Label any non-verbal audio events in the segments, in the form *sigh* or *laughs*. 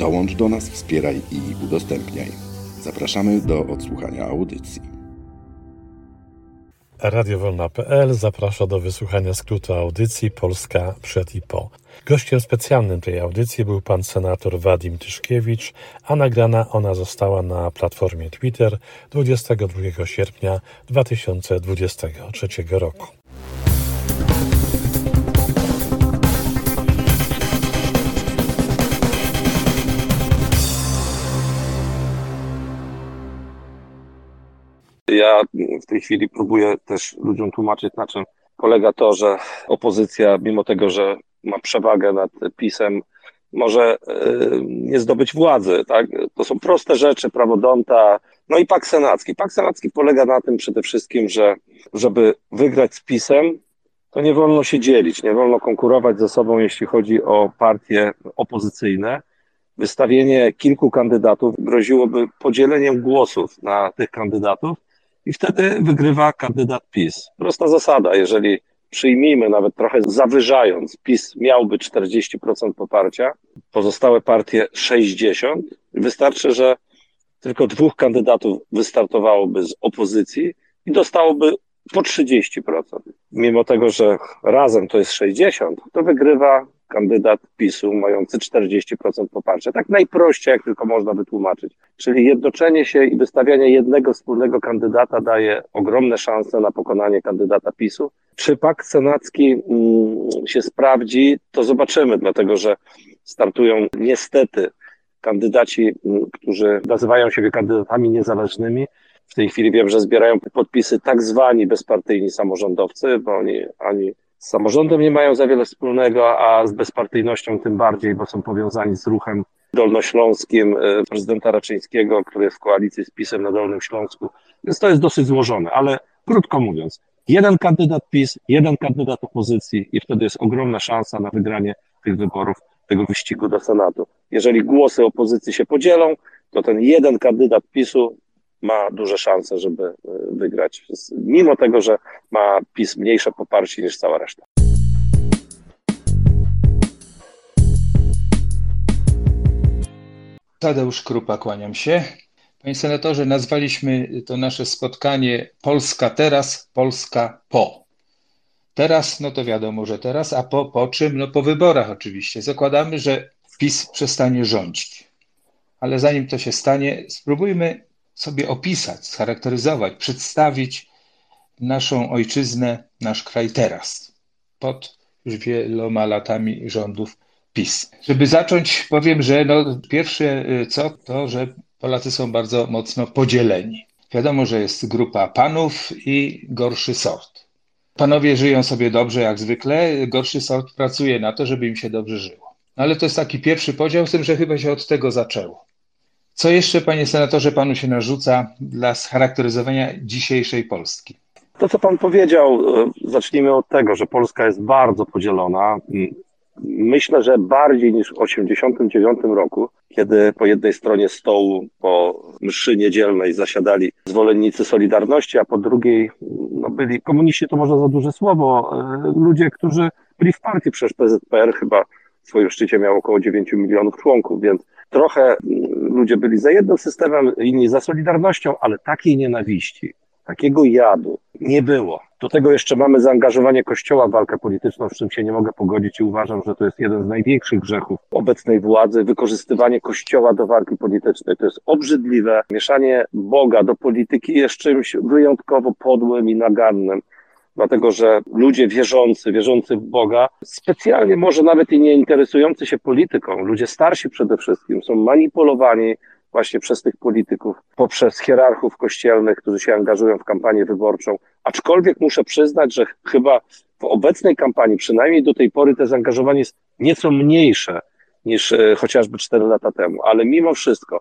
Dołącz do nas, wspieraj i udostępniaj. Zapraszamy do odsłuchania audycji. Radiowolna.pl zaprasza do wysłuchania skrótu audycji Polska przed i po. Gościem specjalnym tej audycji był pan senator Wadim Tyszkiewicz, a nagrana ona została na platformie Twitter 22 sierpnia 2023 roku. Ja w tej chwili próbuję też ludziom tłumaczyć, na czym polega to, że opozycja, mimo tego, że ma przewagę nad PiSem, może y, nie zdobyć władzy. Tak? To są proste rzeczy, prawo Donta, no i pak senacki. Pak senacki polega na tym przede wszystkim, że żeby wygrać z PiSem, to nie wolno się dzielić, nie wolno konkurować ze sobą, jeśli chodzi o partie opozycyjne. Wystawienie kilku kandydatów groziłoby podzieleniem głosów na tych kandydatów i wtedy wygrywa kandydat PiS. Prosta zasada, jeżeli przyjmijmy, nawet trochę zawyżając, PiS miałby 40% poparcia, pozostałe partie 60%, wystarczy, że tylko dwóch kandydatów wystartowałoby z opozycji i dostałoby po 30%. Mimo tego, że razem to jest 60%, to wygrywa kandydat PiSu mający 40% poparcia. Tak najprościej, jak tylko można wytłumaczyć. Czyli jednoczenie się i wystawianie jednego wspólnego kandydata daje ogromne szanse na pokonanie kandydata PiSu. Czy pak senacki mm, się sprawdzi, to zobaczymy, dlatego że startują niestety kandydaci, mm, którzy nazywają siebie kandydatami niezależnymi. W tej chwili wiem, że zbierają podpisy tak zwani bezpartyjni samorządowcy, bo oni ani z samorządem nie mają za wiele wspólnego, a z bezpartyjnością tym bardziej, bo są powiązani z ruchem dolnośląskim e, prezydenta Raczyńskiego, który jest w koalicji z PiSem na Dolnym Śląsku. Więc to jest dosyć złożone, ale krótko mówiąc, jeden kandydat PiS, jeden kandydat opozycji i wtedy jest ogromna szansa na wygranie tych wyborów, tego wyścigu do Senatu. Jeżeli głosy opozycji się podzielą, to ten jeden kandydat PiSu ma duże szanse, żeby e, wygrać, mimo tego, że ma PiS mniejsze poparcie niż cała reszta. Tadeusz Krupa, kłaniam się. Panie senatorze, nazwaliśmy to nasze spotkanie Polska teraz, Polska po. Teraz, no to wiadomo, że teraz, a po, po czym? No po wyborach oczywiście. Zakładamy, że PiS przestanie rządzić. Ale zanim to się stanie, spróbujmy sobie opisać, scharakteryzować, przedstawić naszą ojczyznę, nasz kraj teraz, pod już wieloma latami rządów PiS. Żeby zacząć, powiem, że no, pierwsze y, co to, że Polacy są bardzo mocno podzieleni. Wiadomo, że jest grupa panów i gorszy sort. Panowie żyją sobie dobrze jak zwykle, gorszy sort pracuje na to, żeby im się dobrze żyło. Ale to jest taki pierwszy podział, z tym, że chyba się od tego zaczęło. Co jeszcze, panie senatorze, panu się narzuca dla scharakteryzowania dzisiejszej Polski? To, co pan powiedział, e, zacznijmy od tego, że Polska jest bardzo podzielona. Myślę, że bardziej niż w 1989 roku, kiedy po jednej stronie stołu, po mszy niedzielnej zasiadali zwolennicy Solidarności, a po drugiej no byli komuniści, to może za duże słowo, e, ludzie, którzy byli w partii, przecież PZPR chyba w swoim szczycie miał około 9 milionów członków, więc trochę mm, ludzie byli za jednym systemem, inni za Solidarnością, ale takiej nienawiści, takiego jadu nie było. Do tego jeszcze mamy zaangażowanie Kościoła w walkę polityczną, z czym się nie mogę pogodzić i uważam, że to jest jeden z największych grzechów obecnej władzy, wykorzystywanie Kościoła do walki politycznej. To jest obrzydliwe. Mieszanie Boga do polityki jest czymś wyjątkowo podłym i nagannym dlatego że ludzie wierzący, wierzący w Boga, specjalnie może nawet i nie interesujący się polityką, ludzie starsi przede wszystkim, są manipulowani właśnie przez tych polityków, poprzez hierarchów kościelnych, którzy się angażują w kampanię wyborczą. Aczkolwiek muszę przyznać, że chyba w obecnej kampanii, przynajmniej do tej pory, to zaangażowanie jest nieco mniejsze niż e, chociażby 4 lata temu. Ale mimo wszystko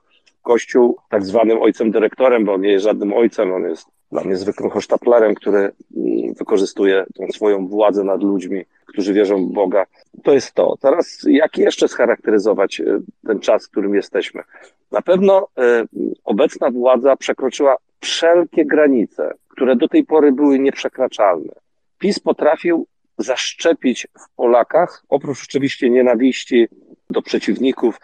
Kościół tak zwanym ojcem dyrektorem, bo on nie jest żadnym ojcem, on jest dla mnie zwykłym hosztaplerem, który mm, wykorzystuje tą swoją władzę nad ludźmi, którzy wierzą w Boga. To jest to. Teraz jak jeszcze scharakteryzować e, ten czas, w którym jesteśmy? Na pewno e, obecna władza przekroczyła wszelkie granice, które do tej pory były nieprzekraczalne. PiS potrafił zaszczepić w Polakach, oprócz oczywiście nienawiści do przeciwników,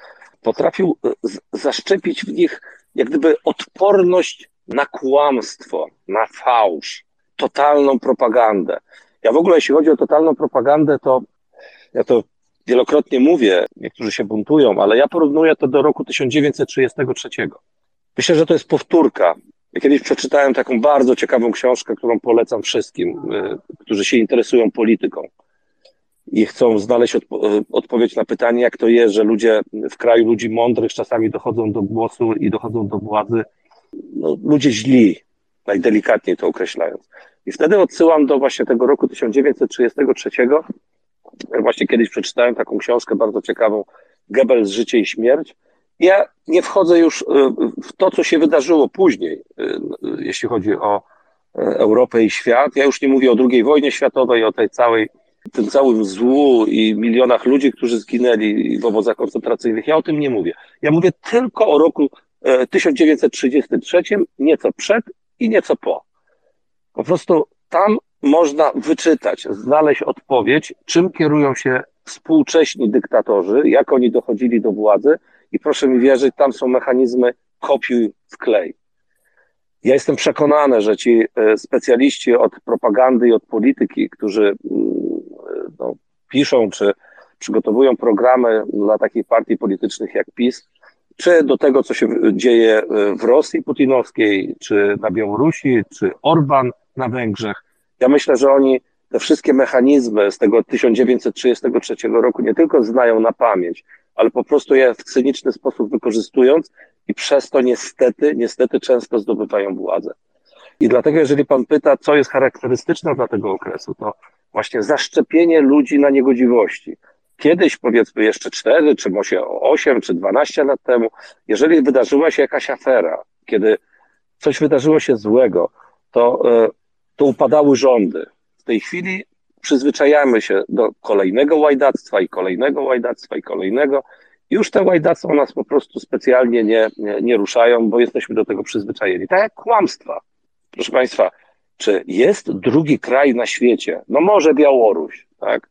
potrafił e, zaszczepić w nich jak gdyby odporność na kłamstwo, na fałsz, totalną propagandę. Ja w ogóle, jeśli chodzi o totalną propagandę, to ja to wielokrotnie mówię, niektórzy się buntują, ale ja porównuję to do roku 1933. Myślę, że to jest powtórka. Ja kiedyś przeczytałem taką bardzo ciekawą książkę, którą polecam wszystkim, y, którzy się interesują polityką i chcą znaleźć odpo odpowiedź na pytanie, jak to jest, że ludzie w kraju ludzi mądrych czasami dochodzą do głosu i dochodzą do władzy, no, ludzie źli, najdelikatniej to określając. I wtedy odsyłam do właśnie tego roku 1933. Właśnie kiedyś przeczytałem taką książkę bardzo ciekawą, Goebbels, Życie i Śmierć. Ja nie wchodzę już y, w to, co się wydarzyło później, y, jeśli chodzi o Europę i świat. Ja już nie mówię o II wojnie światowej, o tej całej, tym całym złu i milionach ludzi, którzy zginęli w obozach koncentracyjnych. Ja o tym nie mówię. Ja mówię tylko o roku 1933, nieco przed i nieco po. Po prostu tam można wyczytać, znaleźć odpowiedź, czym kierują się współcześni dyktatorzy, jak oni dochodzili do władzy i proszę mi wierzyć, tam są mechanizmy kopiuj wklej. Ja jestem przekonany, że ci e, specjaliści od propagandy i od polityki, którzy mm, no, piszą czy przygotowują programy dla takich partii politycznych jak PiS, czy do tego, co się dzieje e, w Rosji putinowskiej, czy na Białorusi, czy Orban na Węgrzech. Ja myślę, że oni te wszystkie mechanizmy z tego 1933 roku nie tylko znają na pamięć, ale po prostu je w cyniczny sposób wykorzystując i przez to niestety, niestety często zdobywają władzę. I dlatego, jeżeli pan pyta, co jest charakterystyczne dla tego okresu, to właśnie zaszczepienie ludzi na niegodziwości. Kiedyś, powiedzmy jeszcze 4, czy może 8, czy 12 lat temu, jeżeli wydarzyła się jakaś afera, kiedy coś wydarzyło się złego, to, e, to upadały rządy. W tej chwili przyzwyczajamy się do kolejnego łajdactwa i kolejnego łajdactwa i kolejnego. Już te łajdactwa nas po prostu specjalnie nie, nie, nie ruszają, bo jesteśmy do tego przyzwyczajeni. Tak jak kłamstwa. Proszę Państwa, czy jest drugi kraj na świecie, no może Białoruś, tak,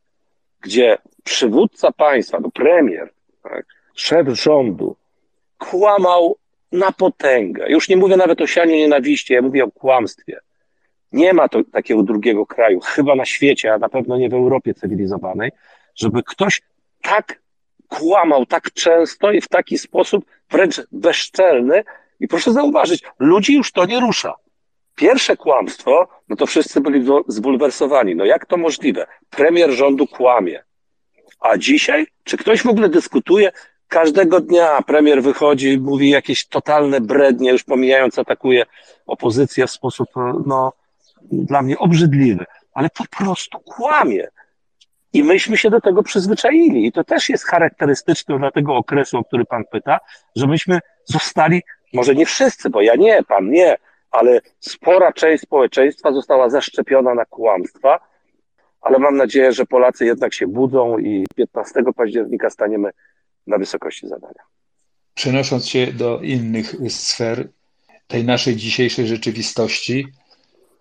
gdzie przywódca państwa, no premier, tak, szef rządu kłamał na potęgę. Już nie mówię nawet o sianiu nienawiści, ja mówię o kłamstwie. Nie ma to takiego drugiego kraju, chyba na świecie, a na pewno nie w Europie cywilizowanej, żeby ktoś tak kłamał tak często i w taki sposób wręcz bezczelny. I proszę zauważyć, ludzi już to nie rusza. Pierwsze kłamstwo, no to wszyscy byli zbulwersowani. No jak to możliwe? Premier rządu kłamie. A dzisiaj, czy ktoś w ogóle dyskutuje? Każdego dnia premier wychodzi, mówi jakieś totalne brednie, już pomijając, atakuje opozycję w sposób, no, dla mnie obrzydliwy, ale po prostu kłamie. I myśmy się do tego przyzwyczaili. I to też jest charakterystyczne dla tego okresu, o który Pan pyta, że myśmy zostali, może nie wszyscy, bo ja nie, Pan nie, ale spora część społeczeństwa została zaszczepiona na kłamstwa, ale mam nadzieję, że Polacy jednak się budzą i 15 października staniemy na wysokości zadania. Przenosząc się do innych sfer tej naszej dzisiejszej rzeczywistości,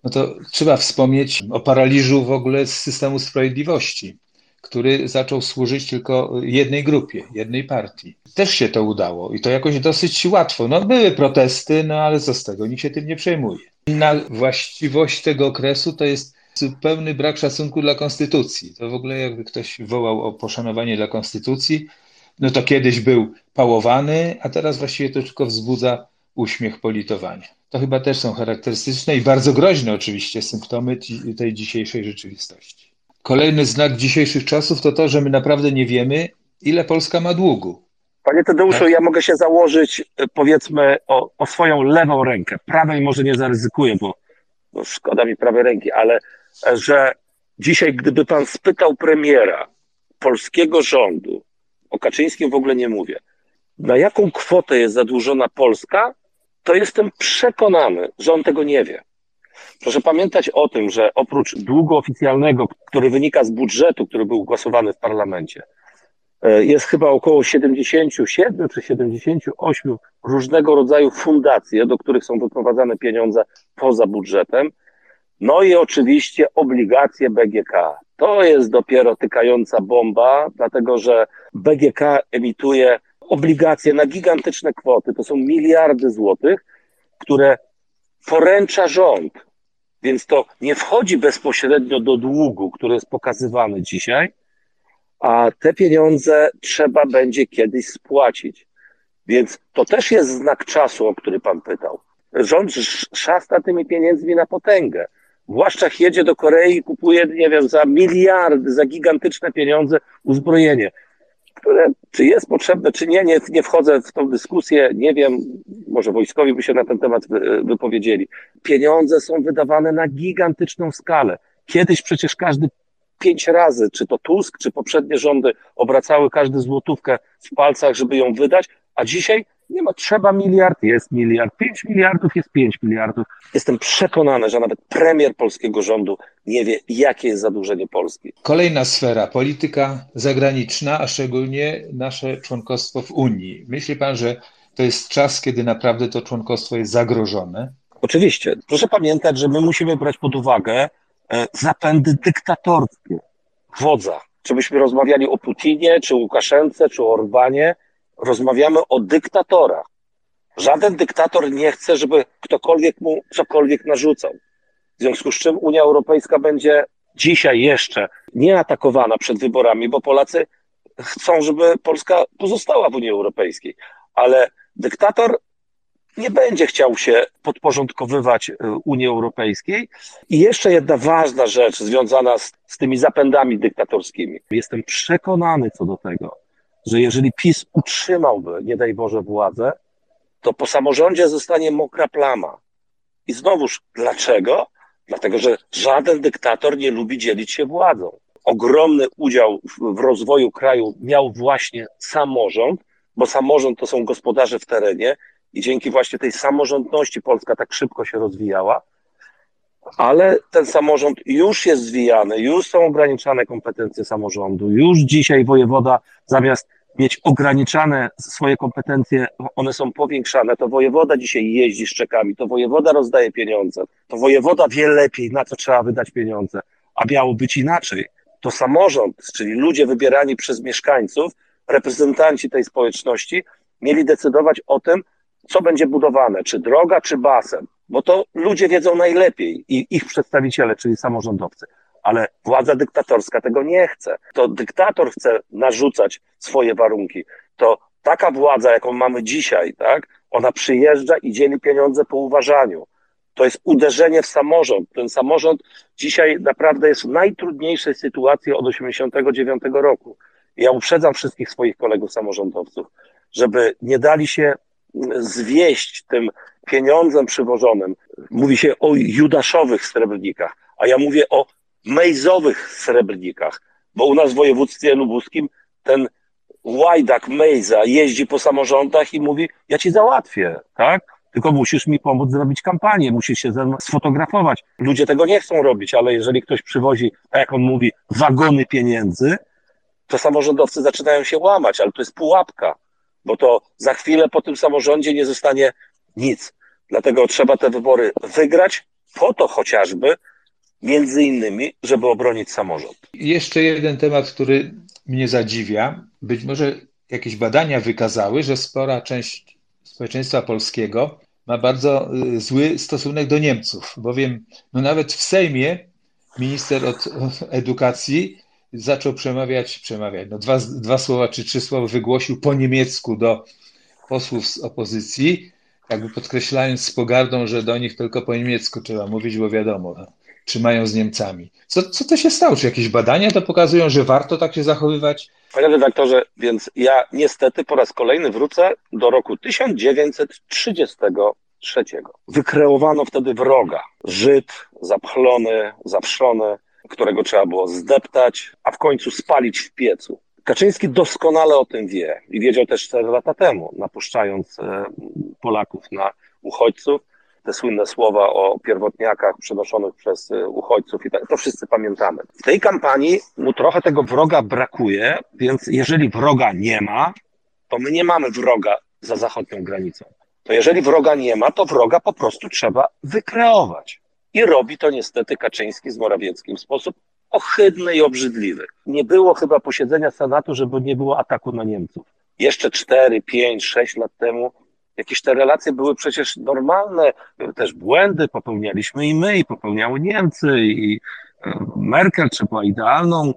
no to trzeba wspomnieć o paraliżu w ogóle systemu sprawiedliwości, który zaczął służyć tylko jednej grupie, jednej partii. Też się to udało i to jakoś dosyć łatwo. No były protesty, no ale co z tego, nikt się tym nie przejmuje. Inna właściwość tego okresu to jest zupełny brak szacunku dla konstytucji. To w ogóle jakby ktoś wołał o poszanowanie dla konstytucji, no to kiedyś był pałowany, a teraz właściwie to tylko wzbudza uśmiech politowania. To chyba też są charakterystyczne i bardzo groźne oczywiście symptomy tej dzisiejszej rzeczywistości. Kolejny znak dzisiejszych czasów to to, że my naprawdę nie wiemy, ile Polska ma długu. Panie Tadeuszu, tak? ja mogę się założyć, e, powiedzmy, o, o, swoją lewą rękę. Prawej może nie zaryzykuję, bo, bo szkoda mi prawej ręki, ale e, że dzisiaj, gdyby pan spytał premiera polskiego rządu o Kaczyńskim w ogóle nie mówię. Na jaką kwotę jest zadłużona Polska, to jestem przekonany, że on tego nie wie. Proszę pamiętać o tym, że oprócz długu oficjalnego, który wynika z budżetu, który był głosowany w parlamencie, e, jest chyba około 77 czy 78 różnego rodzaju fundacji, do których są wyprowadzane pieniądze poza budżetem. No i oczywiście obligacje BGK. To jest dopiero tykająca bomba, dlatego że BGK emituje obligacje na gigantyczne kwoty, to są miliardy złotych, które poręcza rząd. Więc to nie wchodzi bezpośrednio do długu, który jest pokazywany dzisiaj, a te pieniądze trzeba będzie kiedyś spłacić. Więc to też jest znak czasu, o który pan pytał. Rząd szasta tymi pieniędzmi na potęgę. Właszczach jedzie do Korei i kupuje, nie wiem, za miliardy, za gigantyczne pieniądze uzbrojenie które czy jest potrzebne, czy nie, nie, nie wchodzę w tą dyskusję, nie wiem, może wojskowi by się na ten temat wypowiedzieli. Pieniądze są wydawane na gigantyczną skalę. Kiedyś przecież każdy pięć razy, czy to Tusk, czy poprzednie rządy obracały każdy złotówkę w palcach, żeby ją wydać, a dzisiaj nie ma, trzeba miliard, jest miliard, pięć miliardów jest pięć miliardów. Jestem przekonany, że nawet premier polskiego rządu nie wie, jakie jest zadłużenie Polski. Kolejna sfera, polityka zagraniczna, a szczególnie nasze członkostwo w Unii. Myśli pan, że to jest czas, kiedy naprawdę to członkostwo jest zagrożone? Oczywiście. Proszę pamiętać, że my musimy brać pod uwagę e, zapędy dyktatorskie wodza. Czy byśmy rozmawiali o Putinie, czy Łukaszence, czy o Orbanie, rozmawiamy o dyktatorach. Żaden dyktator nie chce, żeby ktokolwiek mu cokolwiek narzucał. W związku z czym Unia Europejska będzie dzisiaj jeszcze nie atakowana przed wyborami, bo Polacy chcą, żeby Polska pozostała w Unii Europejskiej. Ale dyktator nie będzie chciał się podporządkowywać e, Unii Europejskiej. I jeszcze jedna ważna rzecz związana z, z tymi zapędami dyktatorskimi. Jestem przekonany co do tego, że jeżeli PiS utrzymałby, nie daj Boże, władzę, to po samorządzie zostanie mokra plama. I znowuż, dlaczego? Dlatego, że żaden dyktator nie lubi dzielić się władzą. Ogromny udział w, w rozwoju kraju miał właśnie samorząd, bo samorząd to są gospodarze w terenie i dzięki właśnie tej samorządności Polska tak szybko się rozwijała, ale ten samorząd już jest zwijany, już są ograniczane kompetencje samorządu, już dzisiaj wojewoda zamiast mieć ograniczane swoje kompetencje, one są powiększane, to wojewoda dzisiaj jeździ z czekami, to wojewoda rozdaje pieniądze, to wojewoda wie lepiej, na co trzeba wydać pieniądze, a miało być inaczej. To samorząd, czyli ludzie wybierani przez mieszkańców, reprezentanci tej społeczności, mieli decydować o tym, co będzie budowane, czy droga, czy basen bo to ludzie wiedzą najlepiej i ich przedstawiciele, czyli samorządowcy. Ale władza dyktatorska tego nie chce. To dyktator chce narzucać swoje warunki. To taka władza, jaką mamy dzisiaj, tak, ona przyjeżdża i dzieli pieniądze po uważaniu. To jest uderzenie w samorząd. Ten samorząd dzisiaj naprawdę jest w najtrudniejszej sytuacji od 1989 roku. Ja uprzedzam wszystkich swoich kolegów samorządowców, żeby nie dali się zwieść tym pieniądzem przywożonym. Mówi się o judaszowych srebrnikach, a ja mówię o mejzowych srebrnikach, bo u nas w województwie lubuskim ten łajdak Mejza jeździ po samorządach i mówi, ja ci załatwię, tak? Tylko musisz mi pomóc zrobić kampanię, musisz się ze mną sfotografować. Ludzie tego nie chcą robić, ale jeżeli ktoś przywozi, tak jak on mówi, wagony pieniędzy, to samorządowcy zaczynają się łamać, ale to jest pułapka bo to za chwilę po tym samorządzie nie zostanie nic. Dlatego trzeba te wybory wygrać, po to chociażby, między innymi, żeby obronić samorząd. Jeszcze jeden temat, który mnie zadziwia. Być może jakieś badania wykazały, że spora część społeczeństwa polskiego ma bardzo y, zły stosunek do Niemców, bowiem no nawet w Sejmie minister od *laughs* edukacji zaczął przemawiać, przemawiać, no dwa, dwa słowa czy trzy słowa wygłosił po niemiecku do posłów z opozycji, jakby podkreślając z pogardą, że do nich tylko po niemiecku trzeba mówić, bo wiadomo, no, trzymają z Niemcami. Co, co to się stało? Czy jakieś badania to pokazują, że warto tak się zachowywać? Panie redaktorze, więc ja niestety po raz kolejny wrócę do roku 1933. Wykreowano wtedy wroga. Żyd, zapchlony, zawszony, którego trzeba było zdeptać, a w końcu spalić w piecu. Kaczyński doskonale o tym wie i wiedział też 4 lata temu, napuszczając e, Polaków na uchodźców. Te słynne słowa o pierwotniakach przenoszonych przez e, uchodźców i tak, to wszyscy pamiętamy. W tej kampanii mu trochę tego wroga brakuje, więc jeżeli wroga nie ma, to my nie mamy wroga za zachodnią granicą. To jeżeli wroga nie ma, to wroga po prostu trzeba wykreować. I robi to niestety Kaczyński z Morawieckim w sposób ohydny i obrzydliwy. Nie było chyba posiedzenia Senatu, żeby nie było ataku na Niemców. Jeszcze 4, 5, 6 lat temu jakieś te relacje były przecież normalne, też błędy, popełnialiśmy i my, i popełniały Niemcy, i e, Merkel, czy była idealną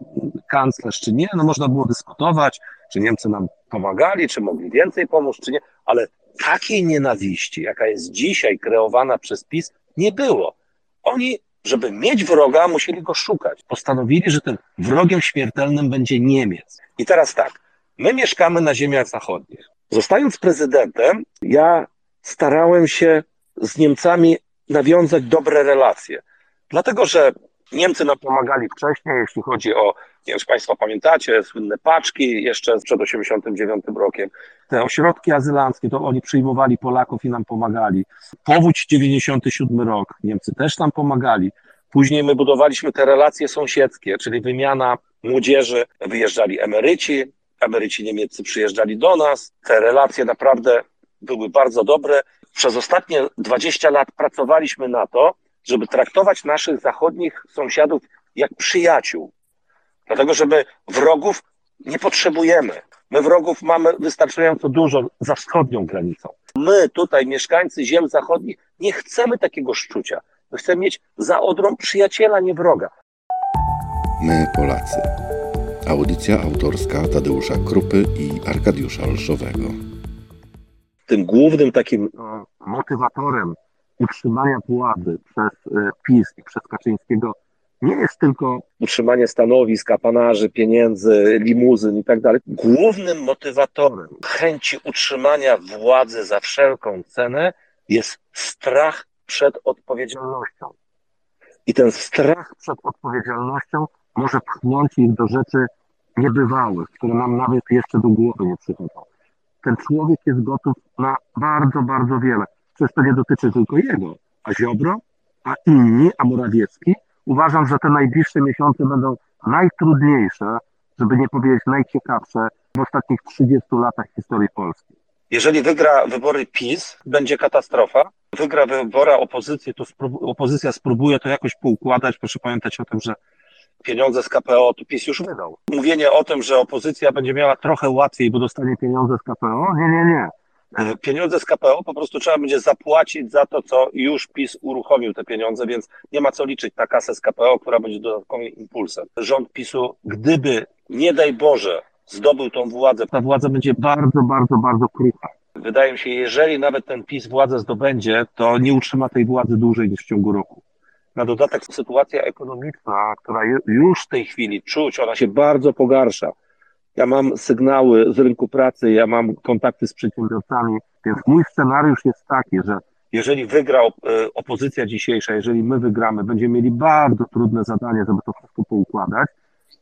kanclerz, czy nie, no można było dyskutować, czy Niemcy nam pomagali, czy mogli więcej pomóc, czy nie, ale takiej nienawiści, jaka jest dzisiaj kreowana przez PiS, nie było. Oni żeby mieć wroga, musieli go szukać. Postanowili, że tym wrogiem śmiertelnym będzie Niemiec. I teraz tak, my mieszkamy na ziemiach zachodnich. Zostając prezydentem, ja starałem się z Niemcami nawiązać dobre relacje. Dlatego, że Niemcy nam pomagali wcześniej, jeśli chodzi o, nie wiem, czy Państwo pamiętacie, słynne paczki jeszcze przed 89 rokiem. Te ośrodki azylanckie, to oni przyjmowali Polaków i nam pomagali. Powódź 97 rok, Niemcy też nam pomagali. Później my budowaliśmy te relacje sąsiedzkie, czyli wymiana młodzieży, wyjeżdżali emeryci, emeryci niemieccy przyjeżdżali do nas. Te relacje naprawdę były bardzo dobre. Przez ostatnie 20 lat pracowaliśmy na to, żeby traktować naszych zachodnich sąsiadów jak przyjaciół. Dlatego, żeby wrogów nie potrzebujemy. My wrogów mamy wystarczająco dużo za wschodnią granicą. My tutaj, mieszkańcy ziem zachodnich, nie chcemy takiego szczucia. My chcemy mieć za Odrą przyjaciela, nie wroga. My Polacy. Audycja autorska Tadeusza Krupy i Arkadiusza Olszowego. Tym głównym takim motywatorem utrzymania władzy przez e, PiS i przez Kaczyńskiego nie jest tylko utrzymanie stanowisk, apanarzy, pieniędzy, limuzyn i tak dalej. Głównym motywatorem chęci utrzymania władzy za wszelką cenę jest strach przed odpowiedzialnością. I ten strach przed odpowiedzialnością może pchnąć ich do rzeczy niebywałych, które nam nawet jeszcze do głowy nie przychodzą. Ten człowiek jest gotów na bardzo, bardzo wiele. Przecież to nie dotyczy tylko jego, a Ziobro, a inni, a Morawiecki. Uważam, że te najbliższe miesiące będą najtrudniejsze, żeby nie powiedzieć najciekawsze w ostatnich 30 latach historii Polski. Jeżeli wygra wybory PiS, będzie katastrofa. Wygra wybory opozycji, to opozycja spróbuje to jakoś poukładać. Proszę pamiętać o tym, że pieniądze z KPO to PiS już wydał. Mówienie o tym, że opozycja będzie miała trochę łatwiej, bo dostanie pieniądze z KPO, nie, nie, nie. E, pieniądze z KPO po prostu trzeba będzie zapłacić za to, co już PiS uruchomił te pieniądze, więc nie ma co liczyć na kasę z KPO, która będzie dodatkowym impulsem. Rząd PiSu, gdyby, nie daj Boże, zdobył tą władzę, ta władza będzie bardzo, bardzo, bardzo krucha. Wydaje mi się, jeżeli nawet ten PiS władzę zdobędzie, to nie utrzyma tej władzy dłużej niż w ciągu roku. Na dodatek sytuacja ekonomiczna, która już w tej chwili czuć, ona się bardzo pogarsza. Ja mam sygnały z rynku pracy, ja mam kontakty z przedsiębiorcami, więc mój scenariusz jest taki, że jeżeli wygra e, opozycja dzisiejsza, jeżeli my wygramy, będziemy mieli bardzo trudne zadanie, żeby to wszystko poukładać,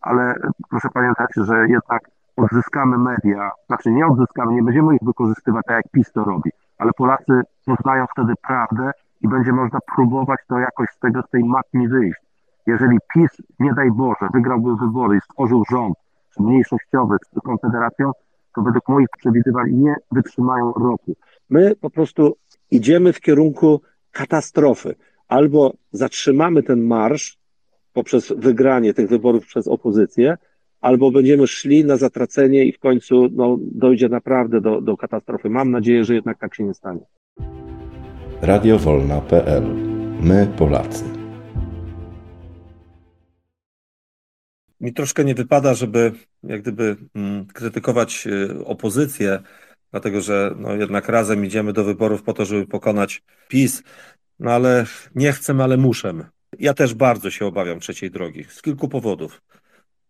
ale proszę pamiętać, że jednak odzyskamy media, znaczy nie odzyskamy, nie będziemy ich wykorzystywać tak jak PiS to robi, ale Polacy poznają wtedy prawdę i będzie można próbować to jakoś z tego, z tej matni wyjść. Jeżeli PiS, nie daj Boże, wygrałby wybory i stworzył rząd, mniejszościowy z Konfederacją, to według moich przewidywań nie wytrzymają roku. My po prostu idziemy w kierunku katastrofy. Albo zatrzymamy ten marsz poprzez wygranie tych wyborów przez opozycję, albo będziemy szli na zatracenie i w końcu no, dojdzie naprawdę do, do katastrofy. Mam nadzieję, że jednak tak się nie stanie. Radiowolna.pl My Polacy. Mi troszkę nie wypada, żeby jak gdyby mm, krytykować y, opozycję, dlatego że no, jednak razem idziemy do wyborów po to, żeby pokonać PiS. No ale nie chcę, ale muszę. Ja też bardzo się obawiam trzeciej drogi z kilku powodów.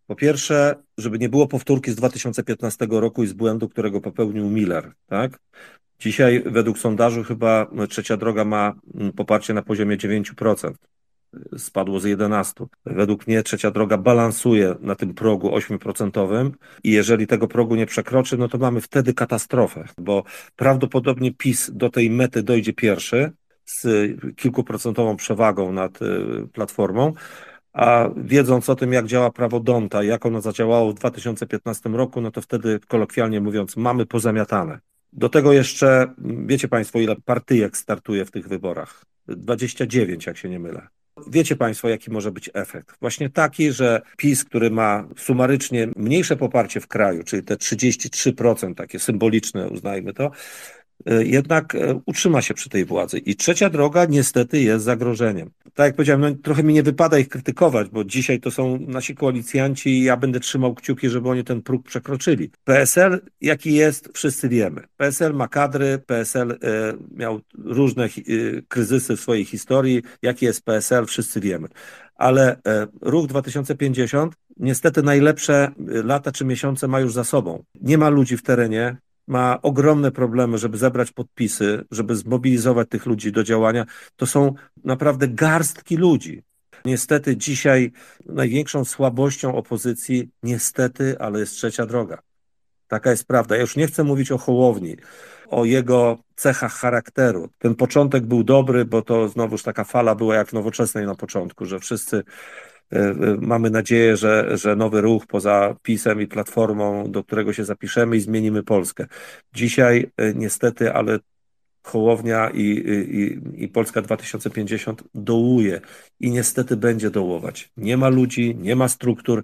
Po pierwsze, żeby nie było powtórki z 2015 roku i z błędu, którego popełnił Miller, tak? Dzisiaj według sondażu chyba trzecia droga ma mm, poparcie na poziomie 9%. spadło z 11. Według mnie trzecia droga balansuje na tym progu 8% i jeżeli tego progu nie przekroczy, no to mamy wtedy katastrofę, bo prawdopodobnie PiS do tej mety dojdzie pierwszy z kilkuprocentową przewagą nad y, Platformą, a wiedząc o tym, jak działa prawo Donta, jak ono zadziałało w 2015 roku, no to wtedy kolokwialnie mówiąc, mamy pozamiatane. Do tego jeszcze, wiecie Państwo, ile partyjek startuje w tych wyborach? 29, jak się nie mylę. Wiecie Państwo, jaki może być efekt? Właśnie taki, że PiS, który ma sumarycznie mniejsze poparcie w kraju, czyli te 33%, takie symboliczne, uznajmy to, jednak e, utrzyma się przy tej władzy. I trzecia droga niestety jest zagrożeniem. Tak jak powiedziałem, no, trochę mi nie wypada ich krytykować, bo dzisiaj to są nasi koalicjanci i ja będę trzymał kciuki, żeby oni ten próg przekroczyli. PSL, jaki jest, wszyscy wiemy. PSL ma kadry, PSL e, miał różne kryzysy w swojej historii. Jaki jest PSL, wszyscy wiemy. Ale ruch 2050 niestety najlepsze lata czy miesiące ma już za sobą. Nie ma ludzi w terenie, ma ogromne problemy, żeby zebrać podpisy, żeby zmobilizować tych ludzi do działania. To są naprawdę garstki ludzi. Niestety dzisiaj największą słabością opozycji, niestety, ale jest trzecia droga. Taka jest prawda. Ja już nie chcę mówić o Hołowni, o jego cechach charakteru. Ten początek był dobry, bo to znowuż taka fala była jak nowoczesnej na początku, że wszyscy mamy nadzieję, że, że nowy ruch poza PiSem i Platformą, do którego się zapiszemy i zmienimy Polskę. Dzisiaj e, niestety, ale Hołownia i, i, i Polska 2050 dołuje i niestety będzie dołować. Nie ma ludzi, nie ma struktur,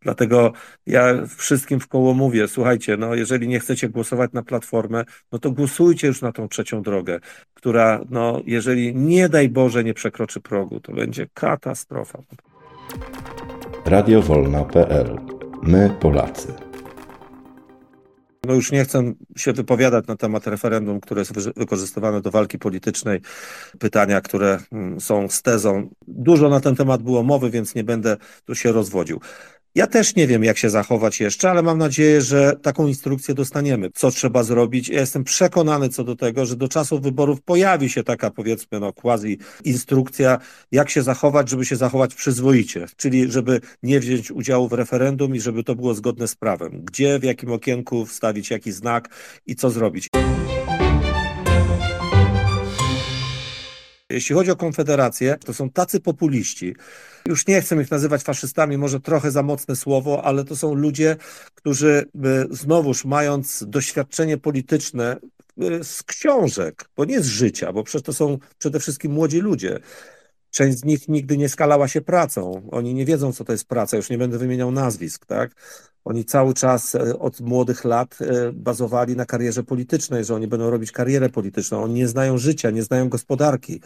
dlatego ja wszystkim w koło mówię, słuchajcie, no jeżeli nie chcecie głosować na Platformę, no to głosujcie już na tą trzecią drogę, która, no jeżeli nie daj Boże nie przekroczy progu, to będzie katastrofa. Radiowolna.pl My Polacy. No już nie chcę się wypowiadać na temat referendum, które jest wykorzystywane do walki politycznej. Pytania, które mm, są z tezą. Dużo na ten temat było mowy, więc nie będę tu się rozwodził. Ja też nie wiem, jak się zachować jeszcze, ale mam nadzieję, że taką instrukcję dostaniemy, co trzeba zrobić. Ja jestem przekonany co do tego, że do czasu wyborów pojawi się taka, powiedzmy, no, quasi instrukcja, jak się zachować, żeby się zachować przyzwoicie, czyli żeby nie wziąć udziału w referendum i żeby to było zgodne z prawem. Gdzie, w jakim okienku wstawić jaki znak i co zrobić. Jeśli chodzi o Konfederację, to są tacy populiści, już nie chcę ich nazywać faszystami, może trochę za mocne słowo, ale to są ludzie, którzy znowuż mając doświadczenie polityczne z książek, bo nie z życia, bo przecież to są przede wszystkim młodzi ludzie. Część z nich nigdy nie skalała się pracą. Oni nie wiedzą, co to jest praca. Już nie będę wymieniał nazwisk, tak? Oni cały czas e, od młodych lat e, bazowali na karierze politycznej, że oni będą robić karierę polityczną. Oni nie znają życia, nie znają gospodarki.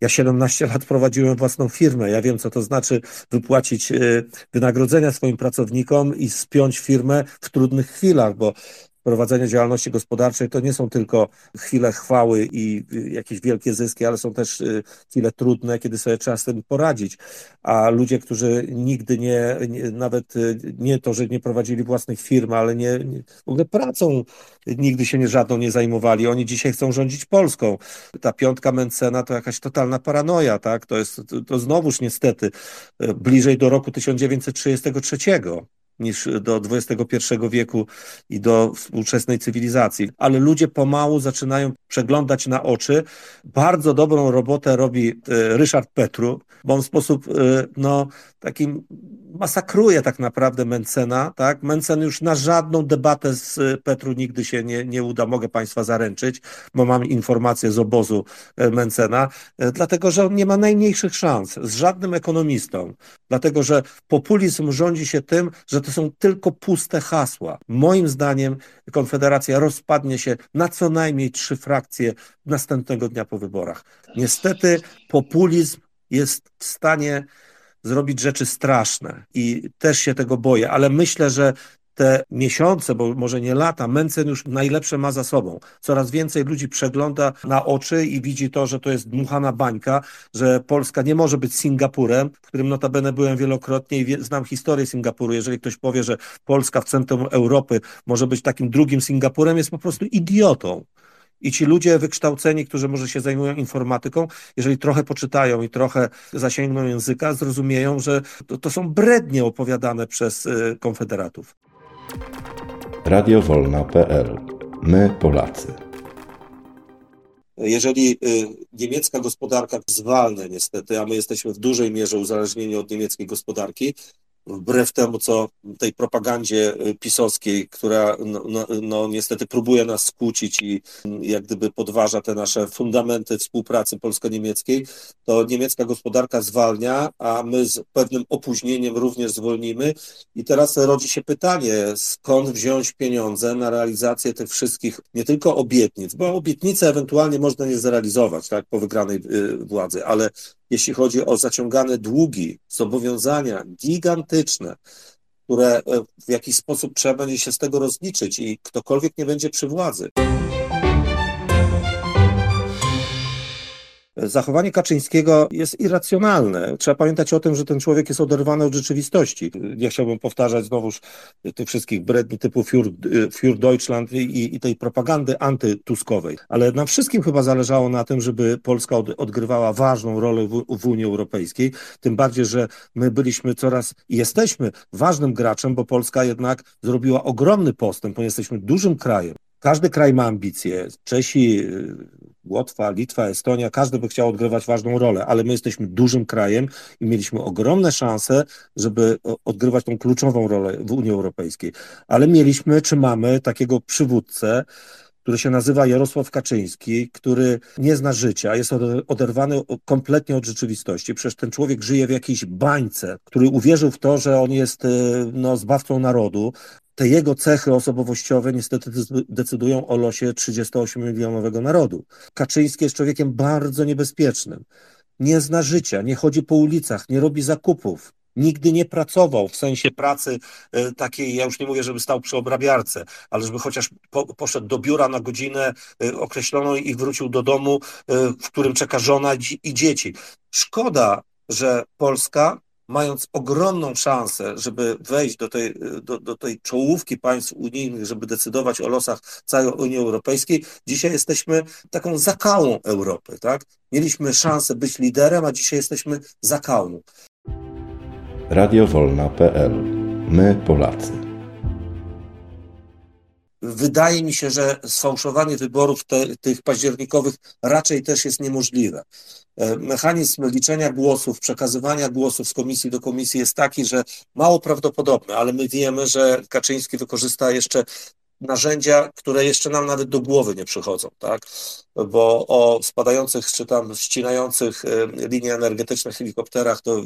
Ja 17 lat prowadziłem własną firmę. Ja wiem, co to znaczy wypłacić e, wynagrodzenia swoim pracownikom i spiąć firmę w trudnych chwilach, bo prowadzenie działalności gospodarczej to nie są tylko chwile chwały i jakieś wielkie zyski, ale są też y, chwile trudne, kiedy sobie trzeba z tym poradzić. A ludzie, którzy nigdy nie, nie nawet y, nie to, że nie prowadzili własnych firm, ale nie, nie, w ogóle pracą nigdy się nie żadną nie zajmowali. Oni dzisiaj chcą rządzić Polską. Ta piątka Mencena to jakaś totalna paranoja, tak? To jest to, to znowuż niestety y, bliżej do roku 1933 niż do XXI wieku i do współczesnej cywilizacji. Ale ludzie pomału zaczynają przeglądać na oczy. Bardzo dobrą robotę robi e, Ryszard Petru, bo on w sposób e, no, takim masakruje tak naprawdę Mencena. Tak? Mencen już na żadną debatę z Petru nigdy się nie, nie uda, mogę Państwa zaręczyć, bo mam informacje z obozu e, Mencena, dlatego że on nie ma najmniejszych szans z żadnym ekonomistą, dlatego że populizm rządzi się tym, że to są tylko puste hasła. Moim zdaniem Konfederacja rozpadnie się na co najmniej trzy frakcje następnego dnia po wyborach. Niestety populizm jest w stanie zrobić rzeczy straszne i też się tego boję, ale myślę, że te miesiące, bo może nie lata, Mencen już najlepsze ma za sobą. Coraz więcej ludzi przegląda na oczy i widzi to, że to jest dmuchana bańka, że Polska nie może być Singapurem, w którym notabene byłem wielokrotnie i znam historię Singapuru. Jeżeli ktoś powie, że Polska w centrum Europy może być takim drugim Singapurem, jest po prostu idiotą. I ci ludzie wykształceni, którzy może się zajmują informatyką, jeżeli trochę poczytają i trochę zasięgną języka, zrozumieją, że to, to są brednie opowiadane przez y, konfederatów. Radiowolna.pl My Polacy. Jeżeli y, niemiecka gospodarka zwalnia niestety, a my jesteśmy w dużej mierze uzależnieni od niemieckiej gospodarki, wbrew temu, co tej propagandzie y, pisowskiej, która no, no, no, niestety próbuje nas skłócić i mm, jak gdyby podważa te nasze fundamenty współpracy polsko-niemieckiej, to niemiecka gospodarka zwalnia, a my z pewnym opóźnieniem również zwolnimy. I teraz rodzi się pytanie, skąd wziąć pieniądze na realizację tych wszystkich nie tylko obietnic, bo obietnice ewentualnie można nie zrealizować tak, po wygranej y, władzy, ale jeśli chodzi o zaciągane długi, zobowiązania gigantyczne, które e, w jakiś sposób trzeba będzie się z tego rozliczyć i ktokolwiek nie będzie przy władzy. Zachowanie Kaczyńskiego jest irracjonalne. Trzeba pamiętać o tym, że ten człowiek jest oderwany od rzeczywistości. Nie chciałbym powtarzać znowuż tych wszystkich bredni typu Für, Für Deutschland i, i, tej propagandy antytuskowej. Ale nam wszystkim chyba zależało na tym, żeby Polska od, odgrywała ważną rolę w, w Unii Europejskiej. Tym bardziej, że my byliśmy coraz jesteśmy ważnym graczem, bo Polska jednak zrobiła ogromny postęp, bo jesteśmy dużym krajem. Każdy kraj ma ambicje. Czesi, Łotwa, Litwa, Estonia, każdy by chciał odgrywać ważną rolę, ale my jesteśmy dużym krajem i mieliśmy ogromne szanse, żeby odgrywać tą kluczową rolę w Unii Europejskiej. Ale mieliśmy, czy mamy takiego przywódcę, który się nazywa Jarosław Kaczyński, który nie zna życia, jest oderwany kompletnie od rzeczywistości. Przecież ten człowiek żyje w jakiejś bańce, który uwierzył w to, że on jest e, no, zbawcą narodu, te jego cechy osobowościowe niestety decydują o losie 38-milionowego narodu. Kaczyński jest człowiekiem bardzo niebezpiecznym. Nie zna życia, nie chodzi po ulicach, nie robi zakupów, nigdy nie pracował w sensie pracy e, takiej, ja już nie mówię, żeby stał przy obrabiarce, ale żeby chociaż po, poszedł do biura na godzinę e, określoną i wrócił do domu, e, w którym czeka żona i dzieci. Szkoda, że Polska mając ogromną szansę, żeby wejść do tej, do, do tej czołówki państw unijnych, żeby decydować o losach całej Unii Europejskiej, dzisiaj jesteśmy taką zakałą Europy, tak? Mieliśmy szansę być liderem, a dzisiaj jesteśmy zakałą. Radiowolna.pl My Polacy. Wydaje mi się, że sfałszowanie wyborów te, tych październikowych raczej też jest niemożliwe. E, mechanizm liczenia głosów, przekazywania głosów z komisji do komisji jest taki, że mało prawdopodobny, ale my wiemy, że Kaczyński wykorzysta jeszcze narzędzia, które jeszcze nam nawet do głowy nie przychodzą, tak? Bo o spadających czy tam ścinających e, linie energetyczne helikopterach to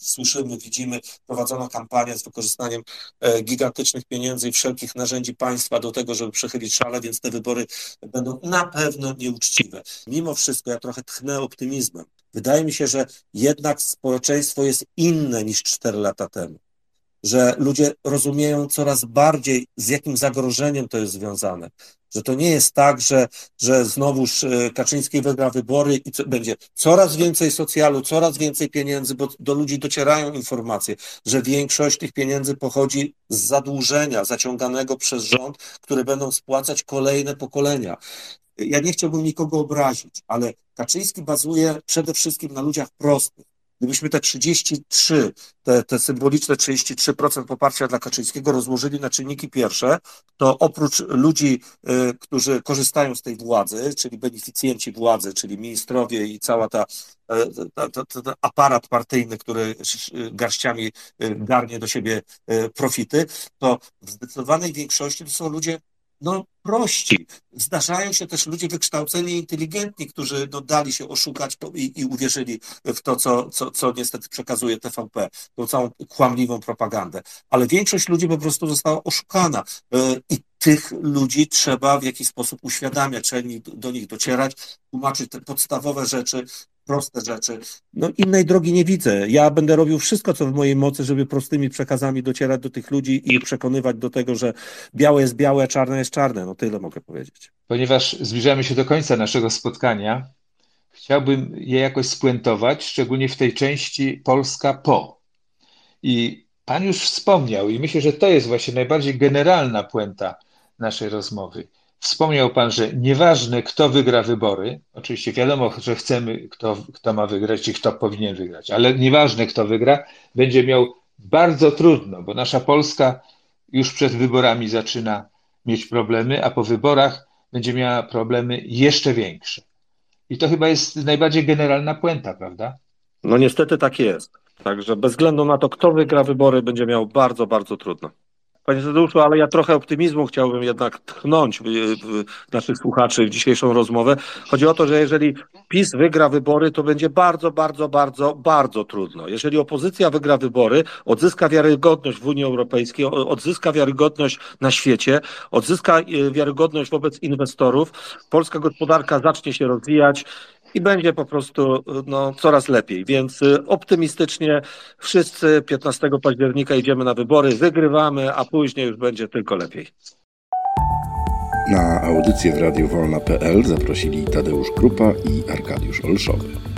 słyszymy, widzimy, prowadzono kampanię z wykorzystaniem e, gigantycznych pieniędzy i wszelkich narzędzi państwa do tego, żeby przechylić szale, więc te wybory będą na pewno nieuczciwe. Mimo wszystko ja trochę tchnę optymizmem. Wydaje mi się, że jednak społeczeństwo jest inne niż cztery lata temu że ludzie rozumieją coraz bardziej, z jakim zagrożeniem to jest związane. Że to nie jest tak, że, że znowuż e, Kaczyński wygra wybory i co, będzie coraz więcej socjalu, coraz więcej pieniędzy, bo do ludzi docierają informacje, że większość tych pieniędzy pochodzi z zadłużenia zaciąganego przez rząd, które będą spłacać kolejne pokolenia. Ja nie chciałbym nikogo obrazić, ale Kaczyński bazuje przede wszystkim na ludziach prostych Gdybyśmy te 33, te, te symboliczne 33% poparcia dla Kaczyńskiego rozłożyli na czynniki pierwsze, to oprócz ludzi, y, którzy korzystają z tej władzy, czyli beneficjenci władzy, czyli ministrowie i cała ta, y, ta, ta aparat partyjny, który garściami y, garnie do siebie profity, to w zdecydowanej większości to są ludzie no, prości. Zdarzają się też ludzie wykształceni inteligentni, którzy no, dali się oszukać i, i uwierzyli w to, co, co, co niestety przekazuje TVP, tą całą kłamliwą propagandę. Ale większość ludzi po prostu została oszukana e, i tych ludzi trzeba w jakiś sposób uświadamiać, trzeba do nich docierać, tłumaczyć te podstawowe rzeczy, proste rzeczy. No innej drogi nie widzę. Ja będę robił wszystko, co w mojej mocy, żeby prostymi przekazami docierać do tych ludzi i przekonywać do tego, że białe jest białe, a czarne jest czarne. No tyle mogę powiedzieć. Ponieważ zbliżamy się do końca naszego spotkania, chciałbym je jakoś spuentować, szczególnie w tej części Polska po. I Pan już wspomniał, i myślę, że to jest właśnie najbardziej generalna puenta naszej rozmowy. Wspomniał Pan, że nieważne kto wygra wybory, oczywiście wiadomo, że chcemy, kto, kto ma wygrać i kto powinien wygrać, ale nieważne kto wygra, będzie miał bardzo trudno, bo nasza Polska już przed wyborami zaczyna mieć problemy, a po wyborach będzie miała problemy jeszcze większe. I to chyba jest najbardziej generalna puenta, prawda? No niestety tak jest. Także bez względu na to, kto wygra wybory, będzie miał bardzo, bardzo trudno. Panie Tadeuszu, ale ja trochę optymizmu chciałbym jednak tchnąć w, w naszych słuchaczy w dzisiejszą rozmowę. Chodzi o to, że jeżeli PiS wygra wybory, to będzie bardzo, bardzo, bardzo, bardzo trudno. Jeżeli opozycja wygra wybory, odzyska wiarygodność w Unii Europejskiej, odzyska wiarygodność na świecie, odzyska e, wiarygodność wobec inwestorów, polska gospodarka zacznie się rozwijać, i będzie po prostu no, coraz lepiej. Więc y, optymistycznie wszyscy 15 października idziemy na wybory, wygrywamy, a później już będzie tylko lepiej. Na audycję w Radiu Wolna.pl zaprosili Tadeusz Krupa i Arkadiusz Olszowy.